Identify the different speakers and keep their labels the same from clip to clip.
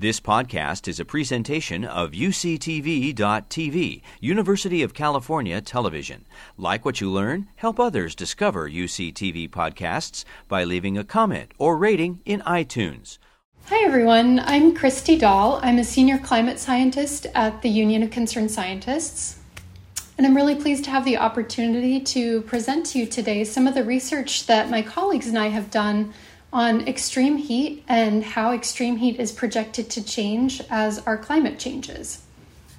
Speaker 1: This podcast is a presentation of UCTV.tv, University of California Television. Like what you learn, help others discover UCTV podcasts by leaving a comment or rating in iTunes.
Speaker 2: Hi, everyone. I'm Kristy Dahl. I'm a senior climate scientist at the Union of Concerned Scientists. And I'm really pleased to have the opportunity to present to you today some of the research that my colleagues and I have done on extreme heat and how extreme heat is projected to change as our climate changes.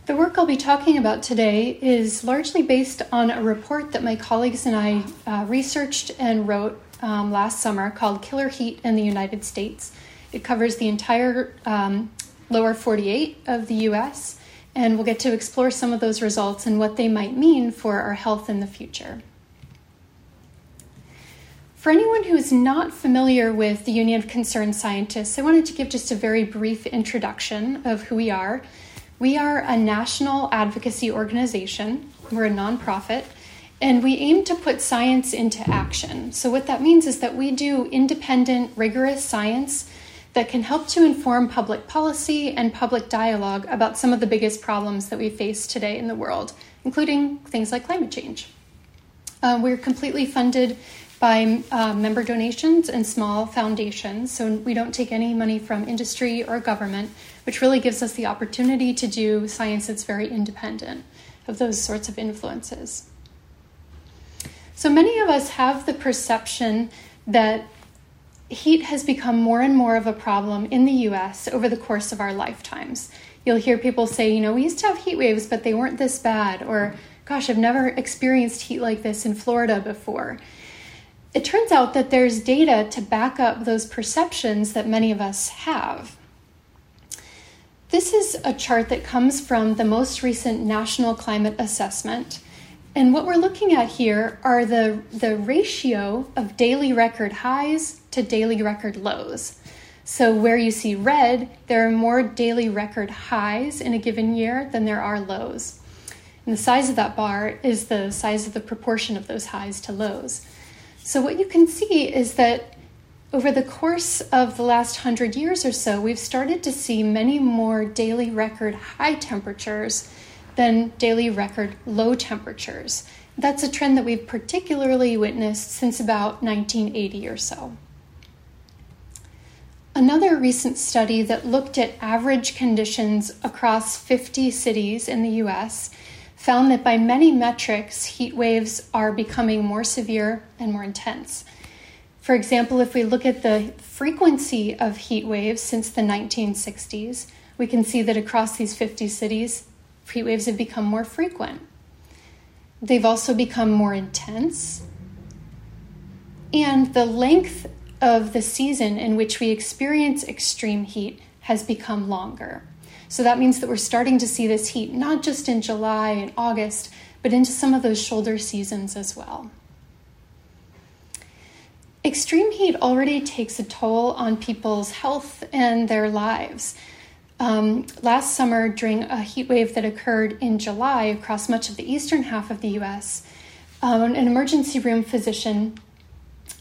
Speaker 2: The work I'll be talking about today is largely based on a report that my colleagues and I uh, researched and wrote um, last summer called Killer Heat in the United States. It covers the entire um, lower 48 of the US, and we'll get to explore some of those results and what they might mean for our health in the future. For anyone who is not familiar with the Union of Concerned Scientists, I wanted to give just a very brief introduction of who we are. We are a national advocacy organization, we're a nonprofit, and we aim to put science into action. So, what that means is that we do independent, rigorous science that can help to inform public policy and public dialogue about some of the biggest problems that we face today in the world, including things like climate change. Uh, we're completely funded by uh, member donations and small foundations. So we don't take any money from industry or government, which really gives us the opportunity to do science that's very independent of those sorts of influences. So many of us have the perception that heat has become more and more of a problem in the US over the course of our lifetimes. You'll hear people say, you know, we used to have heat waves, but they weren't this bad, or gosh, I've never experienced heat like this in Florida before it turns out that there's data to back up those perceptions that many of us have. This is a chart that comes from the most recent National Climate Assessment. And what we're looking at here are the, the ratio of daily record highs to daily record lows. So, where you see red, there are more daily record highs in a given year than there are lows. And the size of that bar is the size of the proportion of those highs to lows. So, what you can see is that over the course of the last hundred years or so, we've started to see many more daily record high temperatures than daily record low temperatures. That's a trend that we've particularly witnessed since about 1980 or so. Another recent study that looked at average conditions across 50 cities in the US found that by many metrics, heat waves are becoming more severe and more intense. For example, if we look at the frequency of heat waves since the 1960s, we can see that across these 50 cities, heat waves have become more frequent. They've also become more intense. And the length of the season in which we experience extreme heat has become longer. So that means that we're starting to see this heat not just in July and August, but into some of those shoulder seasons as well. Extreme heat already takes a toll on people's health and their lives. Um, last summer, during a heat wave that occurred in July across much of the eastern half of the US, um, an emergency room physician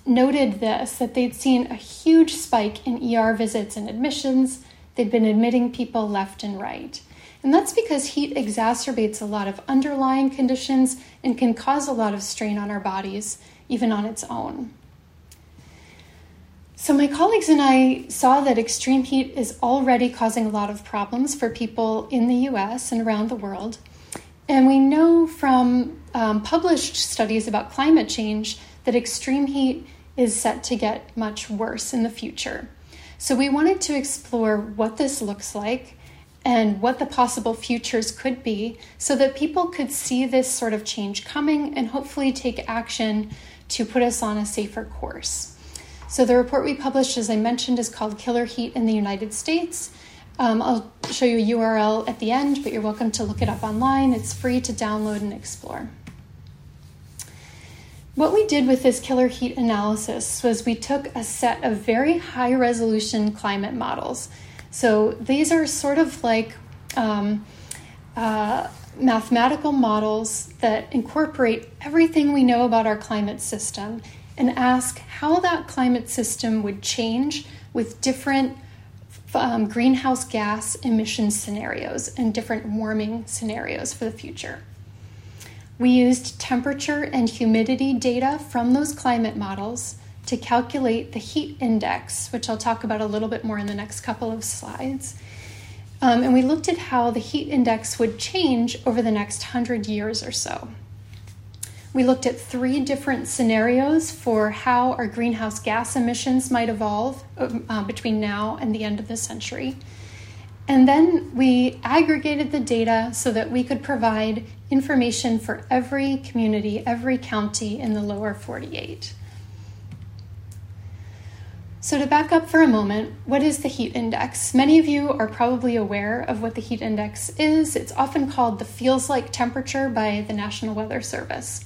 Speaker 2: noted this that they'd seen a huge spike in ER visits and admissions, They'd been admitting people left and right. And that's because heat exacerbates a lot of underlying conditions and can cause a lot of strain on our bodies, even on its own. So, my colleagues and I saw that extreme heat is already causing a lot of problems for people in the US and around the world. And we know from um, published studies about climate change that extreme heat is set to get much worse in the future. So we wanted to explore what this looks like and what the possible futures could be so that people could see this sort of change coming and hopefully take action to put us on a safer course. So the report we published, as I mentioned, is called Killer Heat in the United States. Um, I'll show you a URL at the end, but you're welcome to look it up online. It's free to download and explore. What we did with this killer heat analysis was we took a set of very high resolution climate models. So these are sort of like um, uh, mathematical models that incorporate everything we know about our climate system and ask how that climate system would change with different um, greenhouse gas emission scenarios and different warming scenarios for the future. We used temperature and humidity data from those climate models to calculate the heat index, which I'll talk about a little bit more in the next couple of slides. Um, and we looked at how the heat index would change over the next 100 years or so. We looked at three different scenarios for how our greenhouse gas emissions might evolve um, uh, between now and the end of the century. And then we aggregated the data so that we could provide information for every community, every county in the lower 48. So, to back up for a moment, what is the heat index? Many of you are probably aware of what the heat index is. It's often called the feels like temperature by the National Weather Service.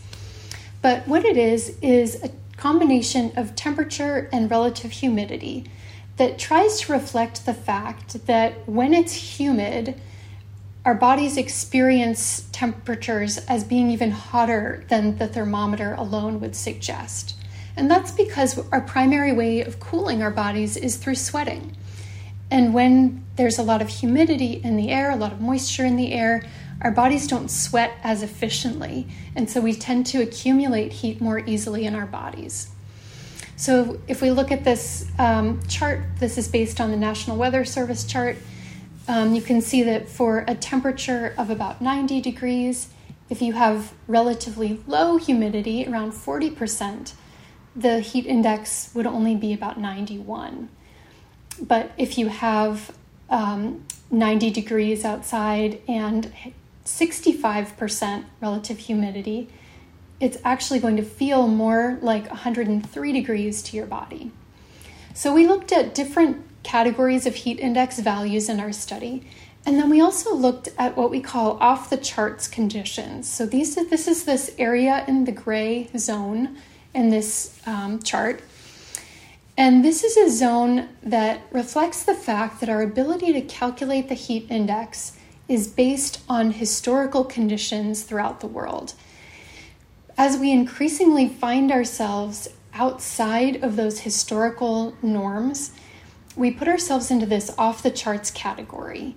Speaker 2: But what it is, is a combination of temperature and relative humidity that tries to reflect the fact that when it's humid, our bodies experience temperatures as being even hotter than the thermometer alone would suggest. And that's because our primary way of cooling our bodies is through sweating. And when there's a lot of humidity in the air, a lot of moisture in the air, our bodies don't sweat as efficiently, and so we tend to accumulate heat more easily in our bodies. So, if we look at this um, chart, this is based on the National Weather Service chart. Um, you can see that for a temperature of about 90 degrees, if you have relatively low humidity, around 40%, the heat index would only be about 91. But if you have um, 90 degrees outside and 65% relative humidity, it's actually going to feel more like 103 degrees to your body. So we looked at different categories of heat index values in our study. And then we also looked at what we call off the charts conditions. So these, this is this area in the gray zone in this um, chart. And this is a zone that reflects the fact that our ability to calculate the heat index is based on historical conditions throughout the world. As we increasingly find ourselves outside of those historical norms, we put ourselves into this off the charts category.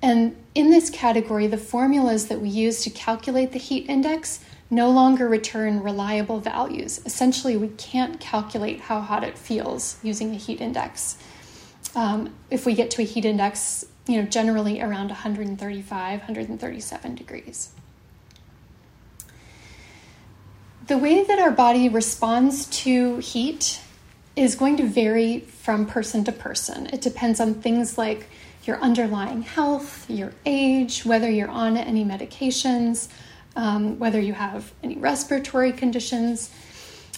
Speaker 2: And in this category, the formulas that we use to calculate the heat index no longer return reliable values. Essentially, we can't calculate how hot it feels using the heat index. Um, if we get to a heat index you know, generally around 135, 137 degrees. The way that our body responds to heat is going to vary from person to person. It depends on things like your underlying health, your age, whether you're on any medications, um, whether you have any respiratory conditions.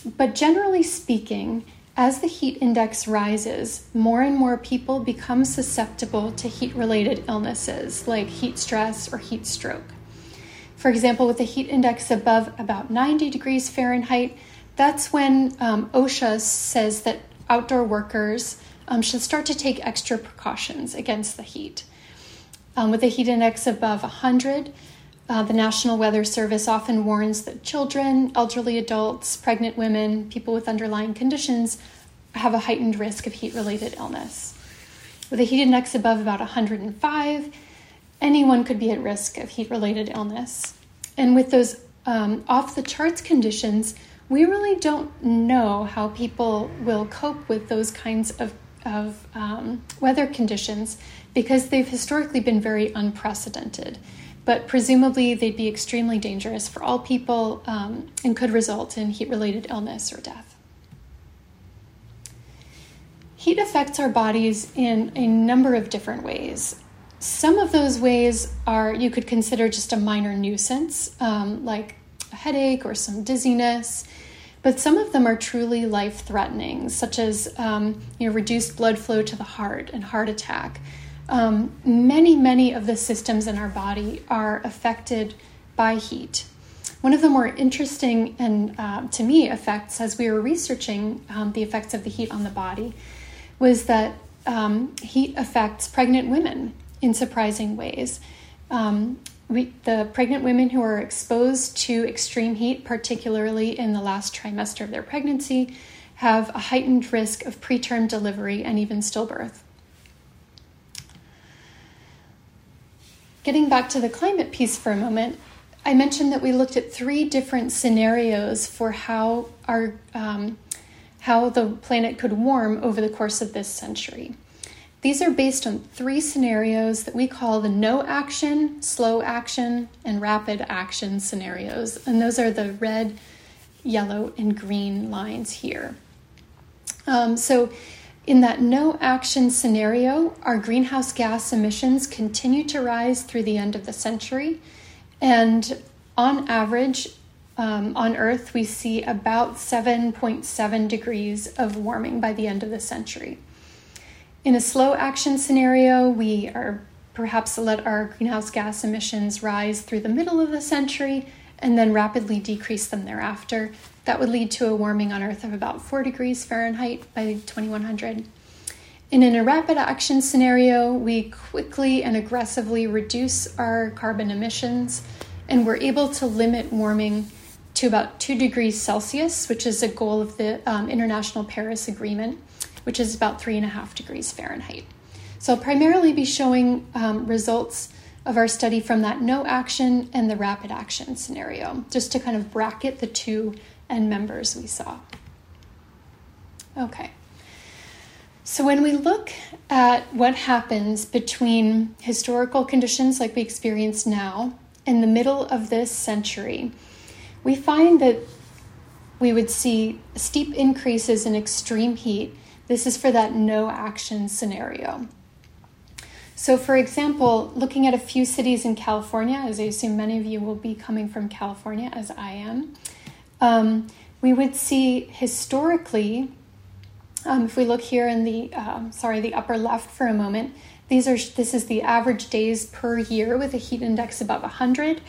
Speaker 2: But generally speaking, as the heat index rises, more and more people become susceptible to heat related illnesses like heat stress or heat stroke. For example, with a heat index above about 90 degrees Fahrenheit, that's when um, OSHA says that outdoor workers um, should start to take extra precautions against the heat. Um, with a heat index above 100, uh, the National Weather Service often warns that children, elderly adults, pregnant women, people with underlying conditions have a heightened risk of heat related illness. With a heat index above about 105, anyone could be at risk of heat related illness. And with those um, off the charts conditions, we really don't know how people will cope with those kinds of, of um, weather conditions because they've historically been very unprecedented but presumably they'd be extremely dangerous for all people um, and could result in heat related illness or death. Heat affects our bodies in a number of different ways. Some of those ways are you could consider just a minor nuisance, um, like a headache or some dizziness, but some of them are truly life threatening, such as um, you know, reduced blood flow to the heart and heart attack um, many, many of the systems in our body are affected by heat. One of the more interesting and uh, to me effects as we were researching um, the effects of the heat on the body was that um, heat affects pregnant women in surprising ways. Um, we, the pregnant women who are exposed to extreme heat, particularly in the last trimester of their pregnancy, have a heightened risk of preterm delivery and even stillbirth. getting back to the climate piece for a moment, I mentioned that we looked at three different scenarios for how our um, how the planet could warm over the course of this century. These are based on three scenarios that we call the no action, slow action, and rapid action scenarios. And those are the red, yellow, and green lines here. Um, so, in that no action scenario, our greenhouse gas emissions continue to rise through the end of the century. And on average, um, on Earth, we see about 7.7 degrees of warming by the end of the century. In a slow action scenario, we are perhaps let our greenhouse gas emissions rise through the middle of the century and then rapidly decrease them thereafter. That would lead to a warming on Earth of about 4 degrees Fahrenheit by 2100. And in a rapid action scenario, we quickly and aggressively reduce our carbon emissions and we're able to limit warming to about 2 degrees Celsius, which is a goal of the um, International Paris Agreement, which is about 3.5 degrees Fahrenheit. So I'll primarily be showing um, results of our study from that no action and the rapid action scenario, just to kind of bracket the two end members we saw. Okay. So, when we look at what happens between historical conditions like we experience now and the middle of this century, we find that we would see steep increases in extreme heat. This is for that no action scenario. So, for example, looking at a few cities in California, as I assume many of you will be coming from California, as I am, um, we would see historically, um, if we look here in the um, sorry the upper left for a moment, these are this is the average days per year with a heat index above 100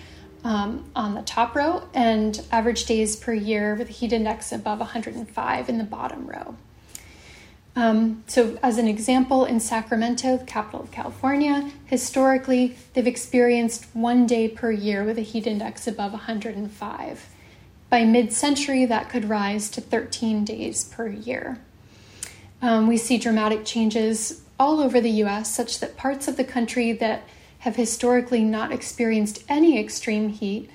Speaker 2: um, on the top row, and average days per year with a heat index above 105 in the bottom row. Um, so, as an example, in Sacramento, the capital of California, historically they've experienced one day per year with a heat index above 105. By mid century, that could rise to 13 days per year. Um, we see dramatic changes all over the US, such that parts of the country that have historically not experienced any extreme heat,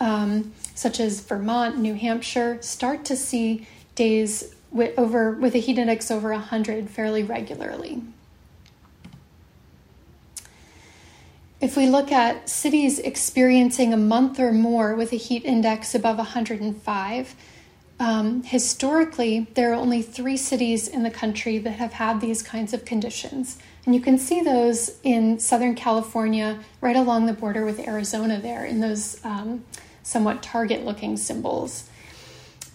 Speaker 2: um, such as Vermont, New Hampshire, start to see days with over with a heat index over 100 fairly regularly. If we look at cities experiencing a month or more with a heat index above 105, um, historically, there are only three cities in the country that have had these kinds of conditions. And you can see those in Southern California, right along the border with Arizona, there in those um, somewhat target looking symbols.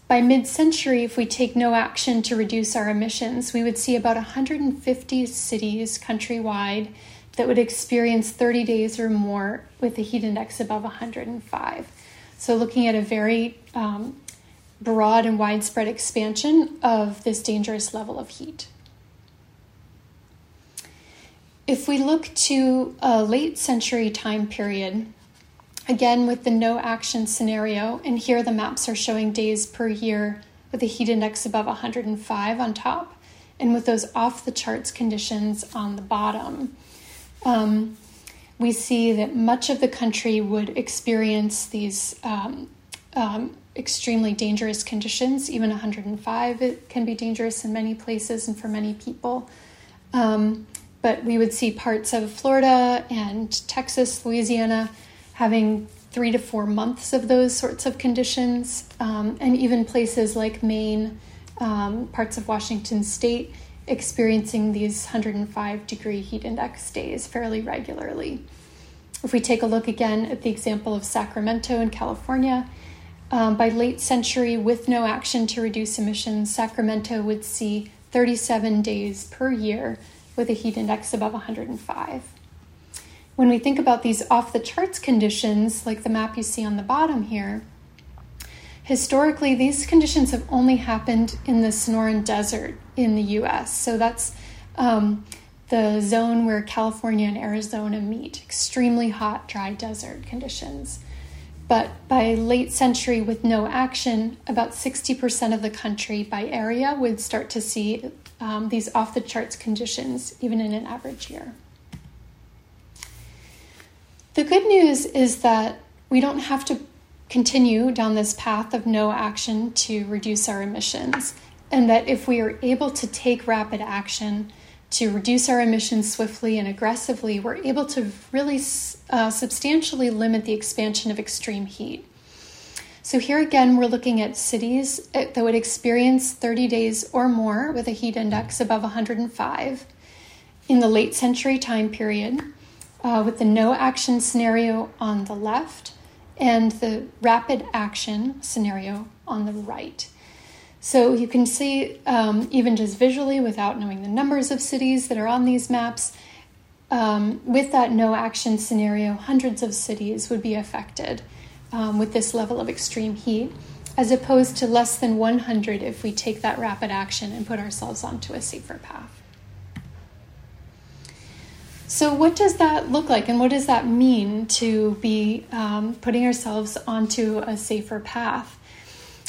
Speaker 2: By mid century, if we take no action to reduce our emissions, we would see about 150 cities countrywide that would experience 30 days or more with a heat index above 105. So, looking at a very um, broad and widespread expansion of this dangerous level of heat. If we look to a late century time period, Again, with the no action scenario, and here the maps are showing days per year with a heat index above 105 on top, and with those off the charts conditions on the bottom. Um, we see that much of the country would experience these um, um, extremely dangerous conditions. Even 105 it can be dangerous in many places and for many people. Um, but we would see parts of Florida and Texas, Louisiana having three to four months of those sorts of conditions, um, and even places like Maine, um, parts of Washington state, experiencing these 105 degree heat index days fairly regularly. If we take a look again at the example of Sacramento in California, um, by late century, with no action to reduce emissions, Sacramento would see 37 days per year with a heat index above 105 when we think about these off the charts conditions, like the map you see on the bottom here, historically these conditions have only happened in the Sonoran Desert in the US. So that's um, the zone where California and Arizona meet extremely hot, dry desert conditions. But by late century, with no action, about 60% of the country by area would start to see um, these off the charts conditions, even in an average year. The good news is that we don't have to continue down this path of no action to reduce our emissions, and that if we are able to take rapid action to reduce our emissions swiftly and aggressively, we're able to really uh, substantially limit the expansion of extreme heat. So, here again, we're looking at cities uh, that would experience 30 days or more with a heat index above 105 in the late century time period, uh, with the no action scenario on the left and the rapid action scenario on the right. So you can see, um, even just visually, without knowing the numbers of cities that are on these maps, um, with that no action scenario, hundreds of cities would be affected um, with this level of extreme heat, as opposed to less than 100 if we take that rapid action and put ourselves onto a safer path. So, what does that look like, and what does that mean to be um, putting ourselves onto a safer path?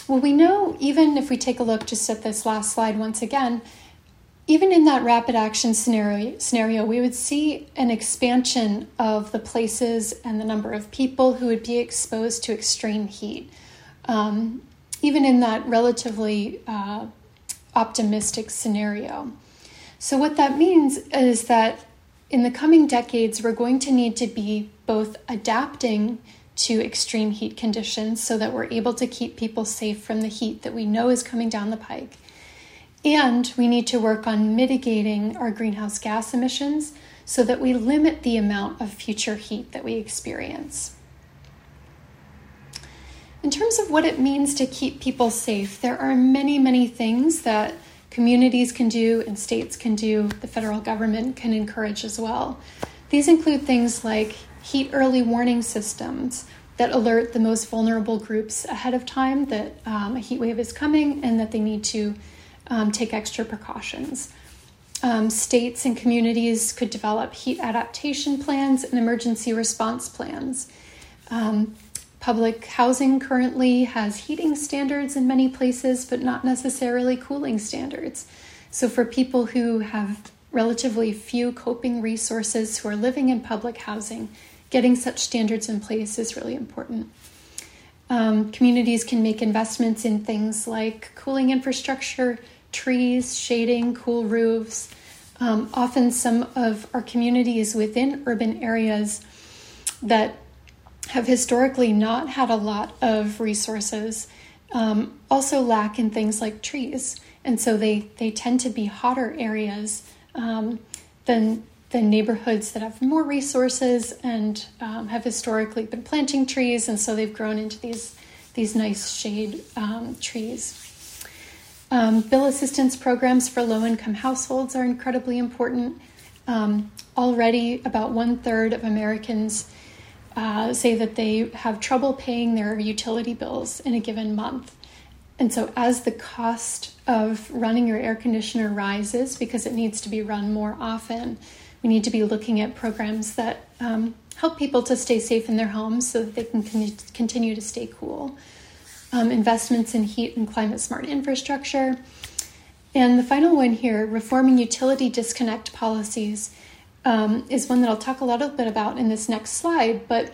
Speaker 2: Well, we know even if we take a look just at this last slide once again, even in that rapid action scenario, scenario, we would see an expansion of the places and the number of people who would be exposed to extreme heat. Um, even in that relatively uh, optimistic scenario. So, what that means is that in the coming decades, we're going to need to be both adapting to extreme heat conditions so that we're able to keep people safe from the heat that we know is coming down the pike. And we need to work on mitigating our greenhouse gas emissions so that we limit the amount of future heat that we experience. In terms of what it means to keep people safe, there are many, many things that communities can do and states can do, the federal government can encourage as well. These include things like heat early warning systems that alert the most vulnerable groups ahead of time that um, a heat wave is coming and that they need to um, take extra precautions. Um, states and communities could develop heat adaptation plans and emergency response plans. Public housing currently has heating standards in many places, but not necessarily cooling standards. So, for people who have relatively few coping resources who are living in public housing, getting such standards in place is really important. Um, communities can make investments in things like cooling infrastructure, trees, shading, cool roofs. Um, often, some of our communities within urban areas that have historically not had a lot of resources um, also lack in things like trees. And so they, they tend to be hotter areas um, than, than neighborhoods that have more resources and um, have historically been planting trees. And so they've grown into these, these nice shade um, trees. Um, bill assistance programs for low income households are incredibly important. Um, already, about one third of Americans uh, say that they have trouble paying their utility bills in a given month. And so, as the cost of running your air conditioner rises because it needs to be run more often, we need to be looking at programs that um, help people to stay safe in their homes so that they can con- continue to stay cool. Um, investments in heat and climate smart infrastructure. And the final one here reforming utility disconnect policies um, is one that I'll talk a little bit about in this next slide. But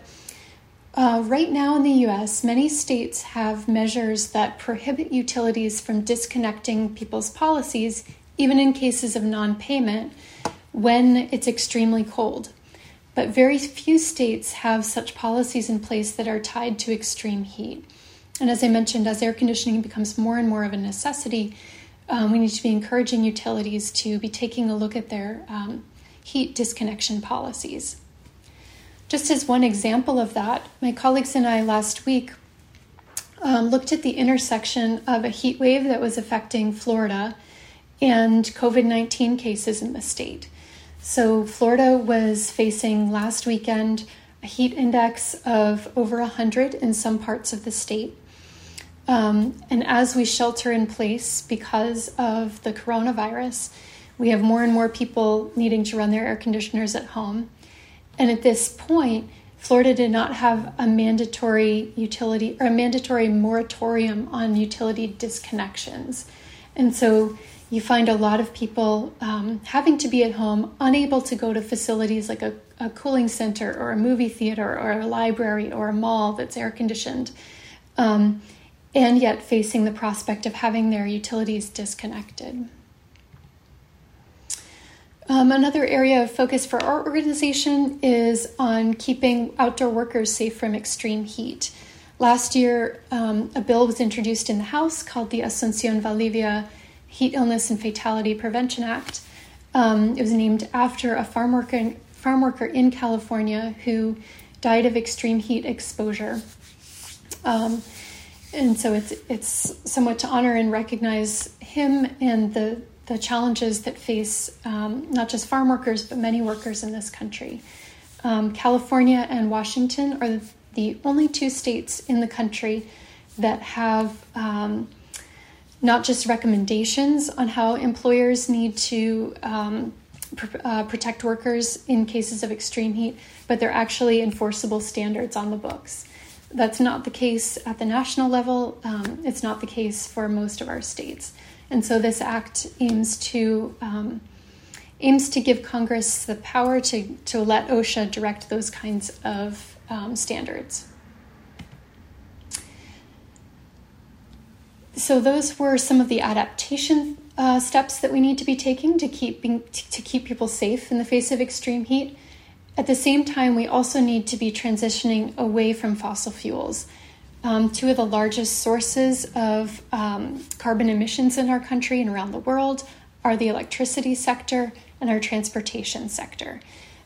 Speaker 2: uh, right now in the US, many states have measures that prohibit utilities from disconnecting people's policies, even in cases of non payment, when it's extremely cold. But very few states have such policies in place that are tied to extreme heat. And as I mentioned, as air conditioning becomes more and more of a necessity, um, we need to be encouraging utilities to be taking a look at their um, heat disconnection policies. Just as one example of that, my colleagues and I last week um, looked at the intersection of a heat wave that was affecting Florida and COVID 19 cases in the state. So, Florida was facing last weekend a heat index of over 100 in some parts of the state. Um, and as we shelter in place because of the coronavirus, we have more and more people needing to run their air conditioners at home. And at this point, Florida did not have a mandatory utility or a mandatory moratorium on utility disconnections. And so you find a lot of people um, having to be at home, unable to go to facilities like a, a cooling center or a movie theater or a library or a mall that's air conditioned, um, and yet facing the prospect of having their utilities disconnected. Um, another area of focus for our organization is on keeping outdoor workers safe from extreme heat. Last year, um, a bill was introduced in the House called the Asuncion Valdivia Heat Illness and Fatality Prevention Act. Um, it was named after a farm worker, farm worker in California who died of extreme heat exposure. Um, and so it's it's somewhat to honor and recognize him and the the challenges that face um, not just farm workers but many workers in this country. Um, California and Washington are the only two states in the country that have um, not just recommendations on how employers need to um, pr- uh, protect workers in cases of extreme heat, but they're actually enforceable standards on the books. That's not the case at the national level. Um, it's not the case for most of our states, and so this act aims to um, aims to give Congress the power to to let OSHA direct those kinds of um, standards. So those were some of the adaptation uh, steps that we need to be taking to keep being, to keep people safe in the face of extreme heat. At the same time, we also need to be transitioning away from fossil fuels. Um, two of the largest sources of um, carbon emissions in our country and around the world are the electricity sector and our transportation sector.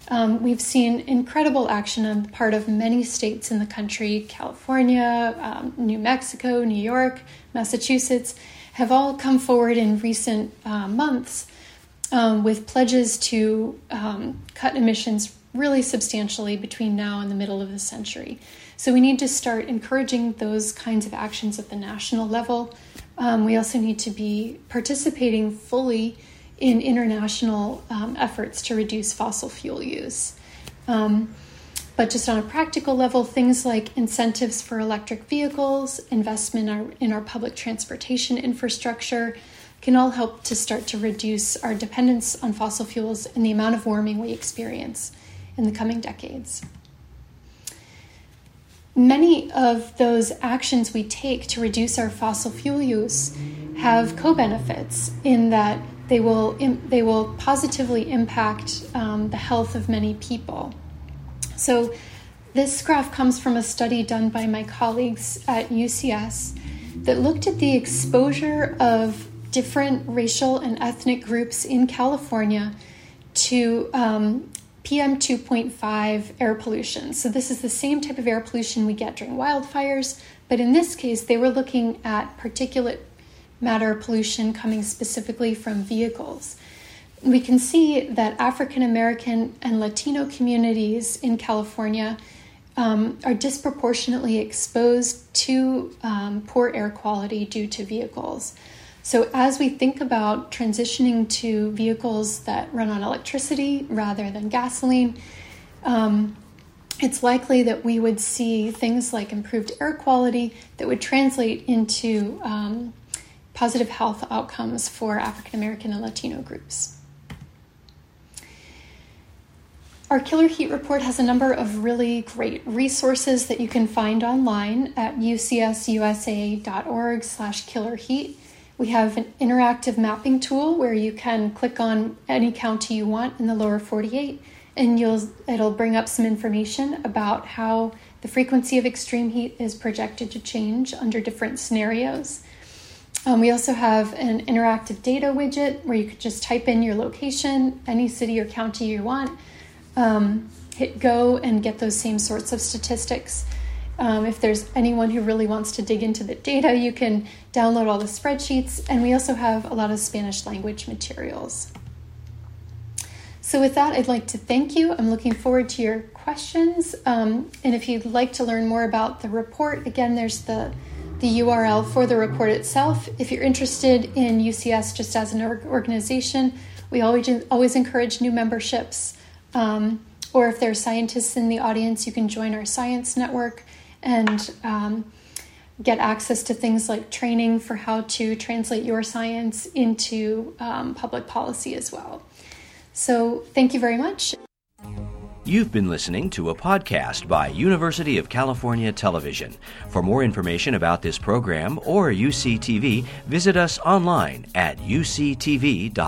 Speaker 2: Um, we've seen incredible action on the part of many states in the country California, um, New Mexico, New York, Massachusetts have all come forward in recent uh, months um, with pledges to um, cut emissions really substantially between now and the middle of the century. So we need to start encouraging those kinds of actions at the national level. Um, we also need to be participating fully in international um, efforts to reduce fossil fuel use. Um, but just on a practical level, things like incentives for electric vehicles, investment in our, in our public transportation infrastructure can all help to start to reduce our dependence on fossil fuels and the amount of warming we experience in the coming decades. Many of those actions we take to reduce our fossil fuel use have co benefits in that they will they will positively impact um, the health of many people. So, this graph comes from a study done by my colleagues at UCS that looked at the exposure of different racial and ethnic groups in California to um, PM 2.5 air pollution. So, this is the same type of air pollution we get during wildfires, but in this case, they were looking at particulate matter pollution coming specifically from vehicles. We can see that African American and Latino communities in California um, are disproportionately exposed to um, poor air quality due to vehicles. So, as we think about transitioning to vehicles that run on electricity rather than gasoline, um, it's likely that we would see things like improved air quality that would translate into um, positive health outcomes for African American and Latino groups. Our Killer Heat Report has a number of really great resources that you can find online at ucsusa.org slash killerheat. We have an interactive mapping tool where you can click on any county you want in the lower 48 and you'll it'll bring up some information about how the frequency of extreme heat is projected to change under different scenarios. Um, we also have an interactive data widget where you could just type in your location, any city or county you want, um, hit go, and get those same sorts of statistics. Um, if there's anyone who really wants to dig into the data, you can download all the spreadsheets, and we also have a lot of Spanish language materials. So, with that, I'd like to thank you. I'm looking forward to your questions. Um, and if you'd like to learn more about the report, again, there's the the URL for the report itself. If you're interested in UCS just as an organization, we always, always encourage new memberships. Um, or if there are scientists in the audience, you can join our science network and um, get access to things like training for how to translate your science into um, public policy as well. So, thank you very much.
Speaker 1: You've been listening to a podcast by University of California Television. For more information about this program or UCTV, visit us online at uctv.tv.